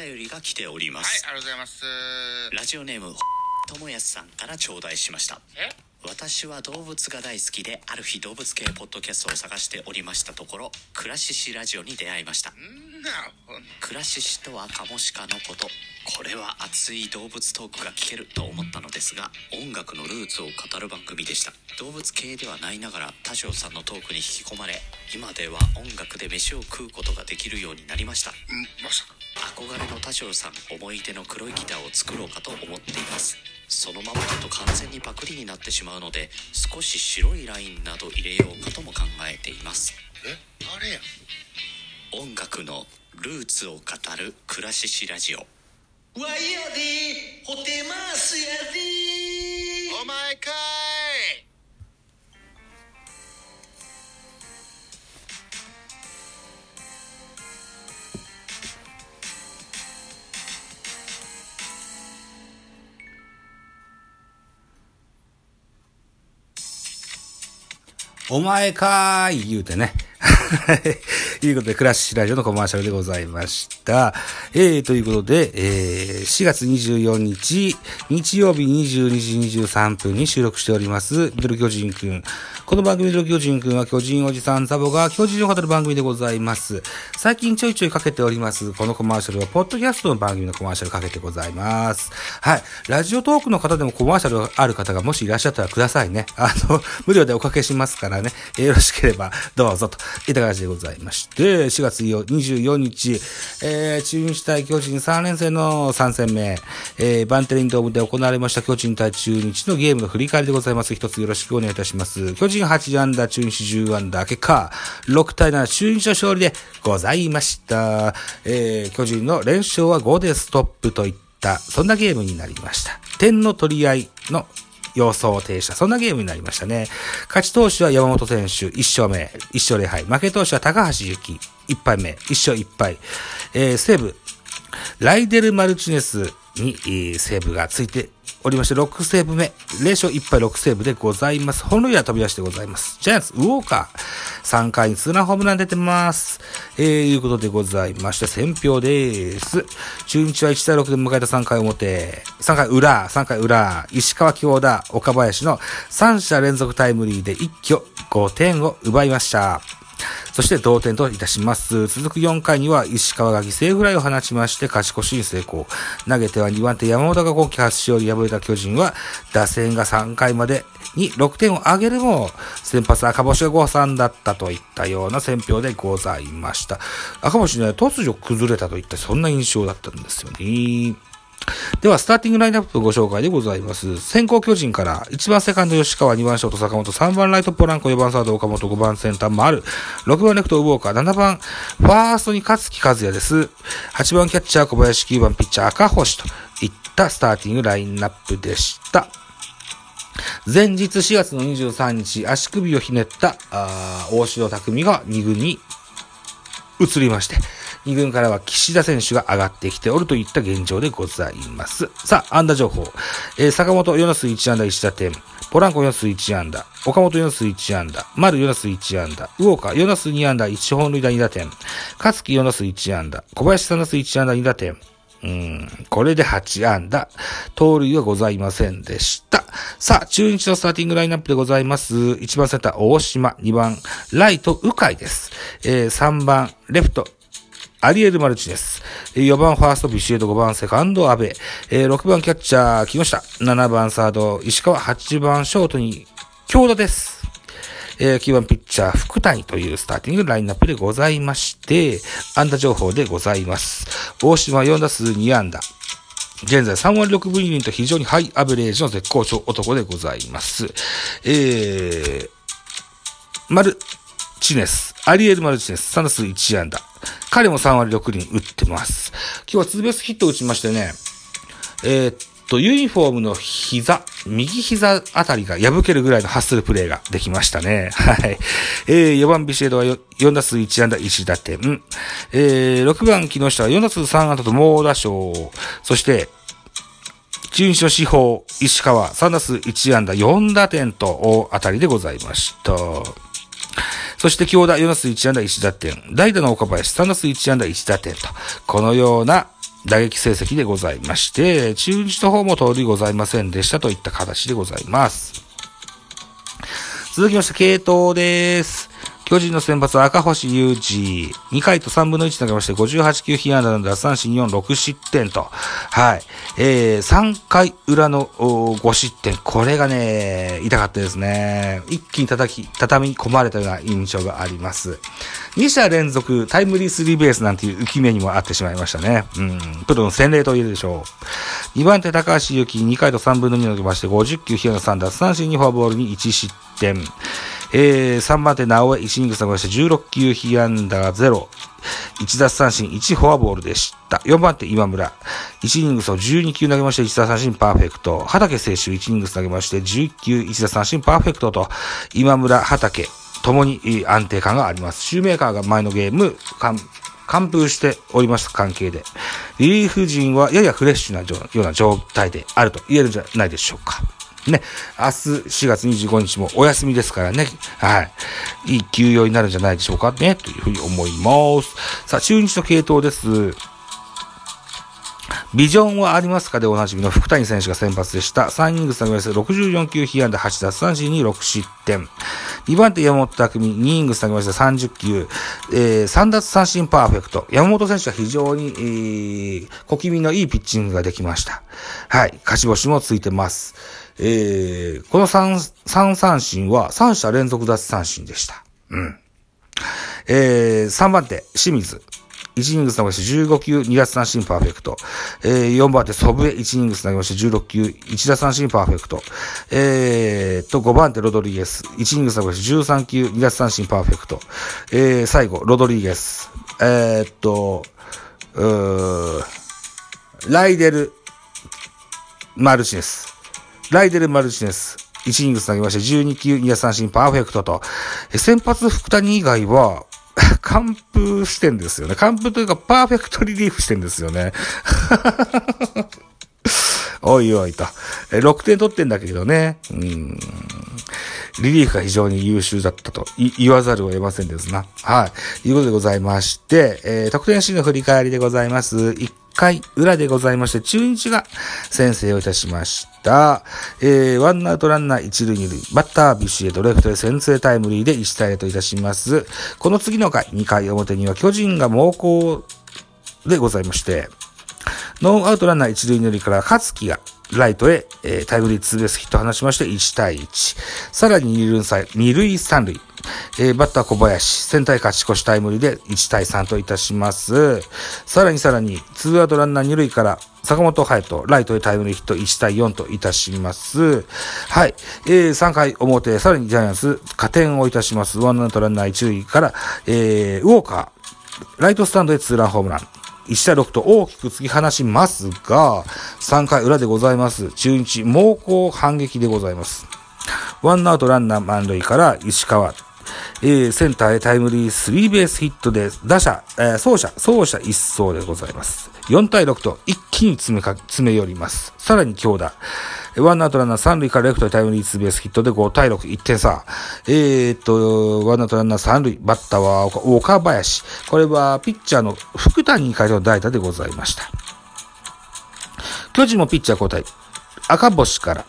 便りが来ておりまはいす、ありがとうございます。ラジオネームともやすさんから頂戴しました。え？私は動物が大好きである日動物系ポッドキャストを探しておりましたところ「クラシシラジオ」に出会いました。クラシシとはカモシカのことこれは熱い動物トークが聞けると思ったのですが音楽のルーツを語る番組でした。動物系ではないながら田代さんのトークに引き込まれ今では音楽で飯を食うことができるようになりました。んまさか憧れの田代さん思い出の黒いギターを作ろうかと思っています。そのままだと完全にパクリになってしまうので少し白いラインなど入れようかとも考えています。えあれや？音楽のルーツを語るクラシシラジオ。お前かお前かーい言うてね。ということで、クラッシュラジオのコマーシャルでございました。えー、ということで、えー、4月24日、日曜日22時23分に収録しております、ミドル巨人くん。この番組ミドル巨人くんは巨人おじさんザボが巨人を語る番組でございます。最近ちょいちょいかけております、このコマーシャルは、ポッドキャストの番組のコマーシャルかけてございます。はい。ラジオトークの方でもコマーシャルある方がもしいらっしゃったらくださいね。あの、無料でおかけしますからね。よろしければどうぞといった形でございまして、4月24日、えー、中日対巨人3連戦の3戦目、えー、バンテリンドームで行われました巨人対中日のゲームの振り返りでございます。一つよろしくお願いいたします。巨人8アンダー、中日10アンダー、結果、6対7、中日の勝利でございました。えー、巨人の連勝は5でストップといった、そんなゲームになりました。点の取り合いの様相停車。そんなゲームになりましたね。勝ち投手は山本選手、1勝目、1勝0敗。負け投手は高橋幸、1敗目、1勝1敗。えー、西武、ライデル・マルチネスに、えーセーブがついておりまして、6セーブ目、0勝1敗6セーブでございます。本塁打飛び出してございます。ジャイアンツ、ウォーカー、3回にツーランホームラン出てます。えー、いうことでございまして、選票です。中日は1対6で迎えた3回表、3回裏、3回裏、石川京田、岡林の3者連続タイムリーで一挙5点を奪いました。そして同点といたします。続く4回には石川が犠牲フライを放ちまして勝ち越しに成功。投げては2番手山本が今季初勝利敗れた巨人は打線が3回までに6点を挙げるも先発赤星が誤算だったといったような選評でございました。赤星ね、突如崩れたといったそんな印象だったんですよね。では、スターティングラインナップご紹介でございます。先行巨人から、1番セカンド吉川、2番ショート坂本、3番ライトポランコ、4番サード岡本、5番センター丸、6番レフトウォーカー、7番ファーストに勝木和也です。8番キャッチャー小林、9番ピッチャー赤星といったスターティングラインナップでした。前日4月の23日、足首をひねった、あ大城匠が2軍に移りまして、2軍からは岸田選手が上がってきておるといった現状でございます。さあ、安打情報。えー坂本4打数1安打1打点。ポランコ4打数1安打。岡本4打数1安打。丸4打数1安打。ウォーカー4打数2安打1本塁打2打点。勝木4打数1安打。小林3打数1安打2打点。うん、これで8安打。盗塁はございませんでした。さあ、中日のスターティングラインナップでございます。1番センター、大島。2番、ライト、鵜飼です。えー3番、レフト、アリエル・マルチです。4番ファースト、ビシエド、5番セカンド、アベ。え6番キャッチャー、木下。7番サード、石川。8番ショートに、京田です。えー9番ピッチャー、福谷というスターティングラインナップでございまして、安打情報でございます。大島4打数2安打。現在3割6分2厘と非常にハイアベレージの絶好調男でございます。えー、マルチネス、アリエル・マルチネス、3打数1安打。彼も3割6厘打ってます。今日はツーベースヒット打ちましてね、えーっと、ユニフォームの膝、右膝あたりが破けるぐらいのハッスルプレーができましたね。はい。えー、4番ビシエドは4打数1安打1打点。えー、6番木下は4打数3安打と猛打賞。そして、中日の司法、石川、3打数1安打4打点と大当たりでございました。そして京田4打数1安打1打点。代打の岡林3打数1安打1打点と。このような打撃成績でございまして、中日の方も通りございませんでしたといった形でございます。続きまして、系統です。巨人の先発赤星雄二。2回と3分の1投げまして、58球被安打の奪三振4、6失点と。はい。えー、3回裏の5失点。これがね、痛かったですね。一気に叩き、畳み込まれたような印象があります。2者連続タイムリースリーベースなんていう浮き目にもあってしまいましたね。うん。プロの洗礼と言えるでしょう。2番手高橋祐希2回と3分の2投げまして、50球被安打3奪三振にフォアボールに1失点。えー、3番手直江、1イニングス投げまして、16球被安打0、1奪三振、1フォアボールでした。4番手今村、1イニングスを12球投げまして、1奪三振パーフェクト。畑選手、1イニングス投げまして、11球、1奪三振パーフェクトと、今村、畑、ともに安定感があります。シューメーカーが前のゲーム、完封しておりました関係で、リリーフ陣はややフレッシュなような状態であると言えるんじゃないでしょうか。ね、明日4月25日もお休みですからね、はい。いい休養になるんじゃないでしょうかね、というふうに思います。さあ、中日の系統です。ビジョンはありますか？でおなじみの福谷選手が先発でした。3イニングス投げまして64球被安打8奪三振に6失点。2番手山本匠2イニングス投げまして30球、えー、3奪三振パーフェクト。山本選手は非常に、えー、小気味のいいピッチングができました。はい。勝ち星もついてます。えー、この 3, 3三振は3者連続奪三振でした。うん。えー、3番手、清水。1イニングス投げまして15球2奪三振パーフェクト。えー、4番手、祖父江1イニングス投げまして16球1奪三振パーフェクト。えー、と、5番手、ロドリゲス。1イニングス投げまして13球2奪三振パーフェクト。えー、最後、ロドリゲス。えー、っと、うーライデル、マルチネス。ライデル・マルチネス。1イニングス投げまして12球2奪三振パーフェクトと。先発福谷以外は、完封してんですよね。完封というか、パーフェクトリリーフしてんですよね。おいおいと。6点取ってんだけどね。うん。リリーフが非常に優秀だったと言わざるを得ませんですな。はい。いうことでございまして、えー、得点シーンの振り返りでございます。1回裏でございまして、中日が先制をいたしましたた。えー、ワンアウトランナー一塁二塁、バッタービシエドレフトで先制タイムリーで1対0といたします。この次の回、2回表には巨人が猛攻でございまして、ノーアウトランナー一塁二塁から勝木がライトへ、えータイムリーツーベースヒットを放しまして1対1。さらに二塁三塁。えーバッター小林、センターへ勝ち越しタイムリーで1対3といたします。さらにさらに、ツーアウトランナー2塁から坂本隼人、ライトへタイムリーヒット1対4といたします。はい。えー3回表、さらにジャイアンツ、加点をいたします。ワンアウトランナー1塁から、えーウォーカー、ライトスタンドへツーランホームラン。1対6と大きく突き放しますが、3回裏でございます。中日猛攻反撃でございます。ワンアウトランナー満塁から石川。えーセンターへタイムリースリーベースヒットで打者、えー走者、走者一掃でございます。4対6と一気に詰めか、詰め寄ります。さらに強打。ワンアウトランナー三塁からレフトへタイムリーツーベースヒットで5対6、1点差。えー、っと、ワンアウトランナー三塁、バッターは岡林。これはピッチャーの福谷に変えての代打でございました。巨人もピッチャー交代。赤星から、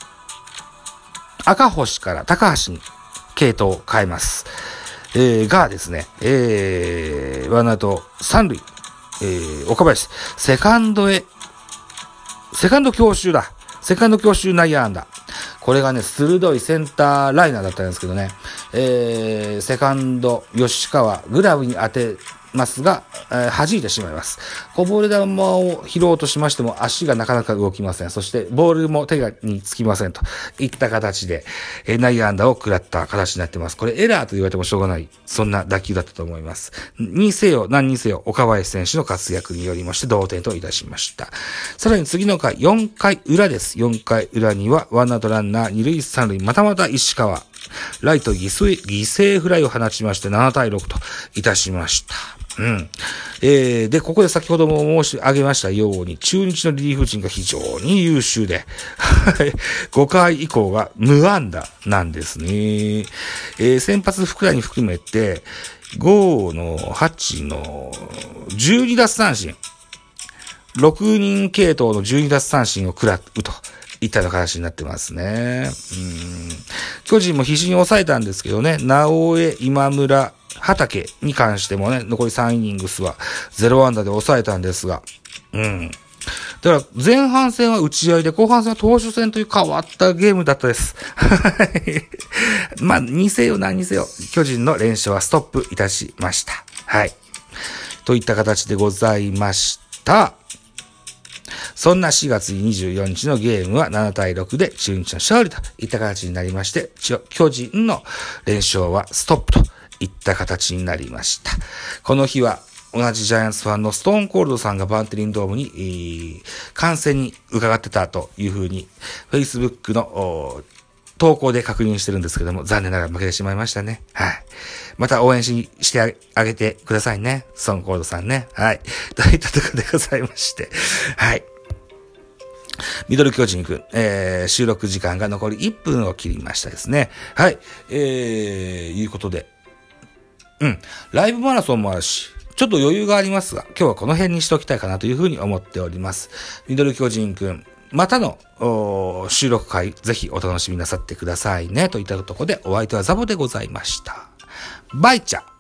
赤星から高橋に系統を変えます。えー、がですね、えー、ワンアウト三塁、えー、岡林、セカンドへ、セカンド強襲だ。セカンド強襲内野安打。これがね、鋭いセンターライナーだったんですけどね、えー、セカンド、吉川、グラブに当てますが、えー弾いてしまいます。こぼれ球を拾おうとしましても足がなかなか動きません。そして、ボールも手がにつきませんといった形で、えー内野安打を食らった形になっています。これエラーと言われてもしょうがない、そんな打球だったと思います。にせよ、何にせよ、岡林選手の活躍によりまして同点といたしました。さらに次の回、4回裏です。4回裏には、ワンアウトランナー、二塁三塁、またまた石川。ライト犠牲フライを放ちまして7対6といたしました。うん。えー、で、ここで先ほども申し上げましたように、中日のリリーフ陣が非常に優秀で、5回以降が無安打なんですね。えー、先発福谷含めて、5の8の12奪三振。6人系統の12奪三振を食らうと。いったような形になってますね。うん。巨人も必死に抑えたんですけどね、直江、今村、畑に関してもね、残り3イニングスは0安打で抑えたんですが、うん。だから前半戦は打ち合いで後半戦は投手戦という変わったゲームだったです。はい。まあ、にせよ何にせよ、巨人の連勝はストップいたしました。はい。といった形でございました。そんな4月24日のゲームは7対6で中日の勝利といった形になりまして、巨人の連勝はストップといった形になりました。この日は同じジャイアンツファンのストーンコールドさんがバンテリンドームに、えー観戦に伺ってたというふうに、Facebook の投稿で確認してるんですけども、残念ながら負けてしまいましたね。はい。また応援ししてあげてくださいね。ストーンコールドさんね。はい。といったところでございまして。はい。ミドル巨人くん、えー、収録時間が残り1分を切りましたですね。はい。えー、いうことで。うん。ライブマラソンもあるし、ちょっと余裕がありますが、今日はこの辺にしておきたいかなというふうに思っております。ミドル巨人くん、またの収録会、ぜひお楽しみなさってくださいね。といったところで、お相手はザボでございました。バイチャ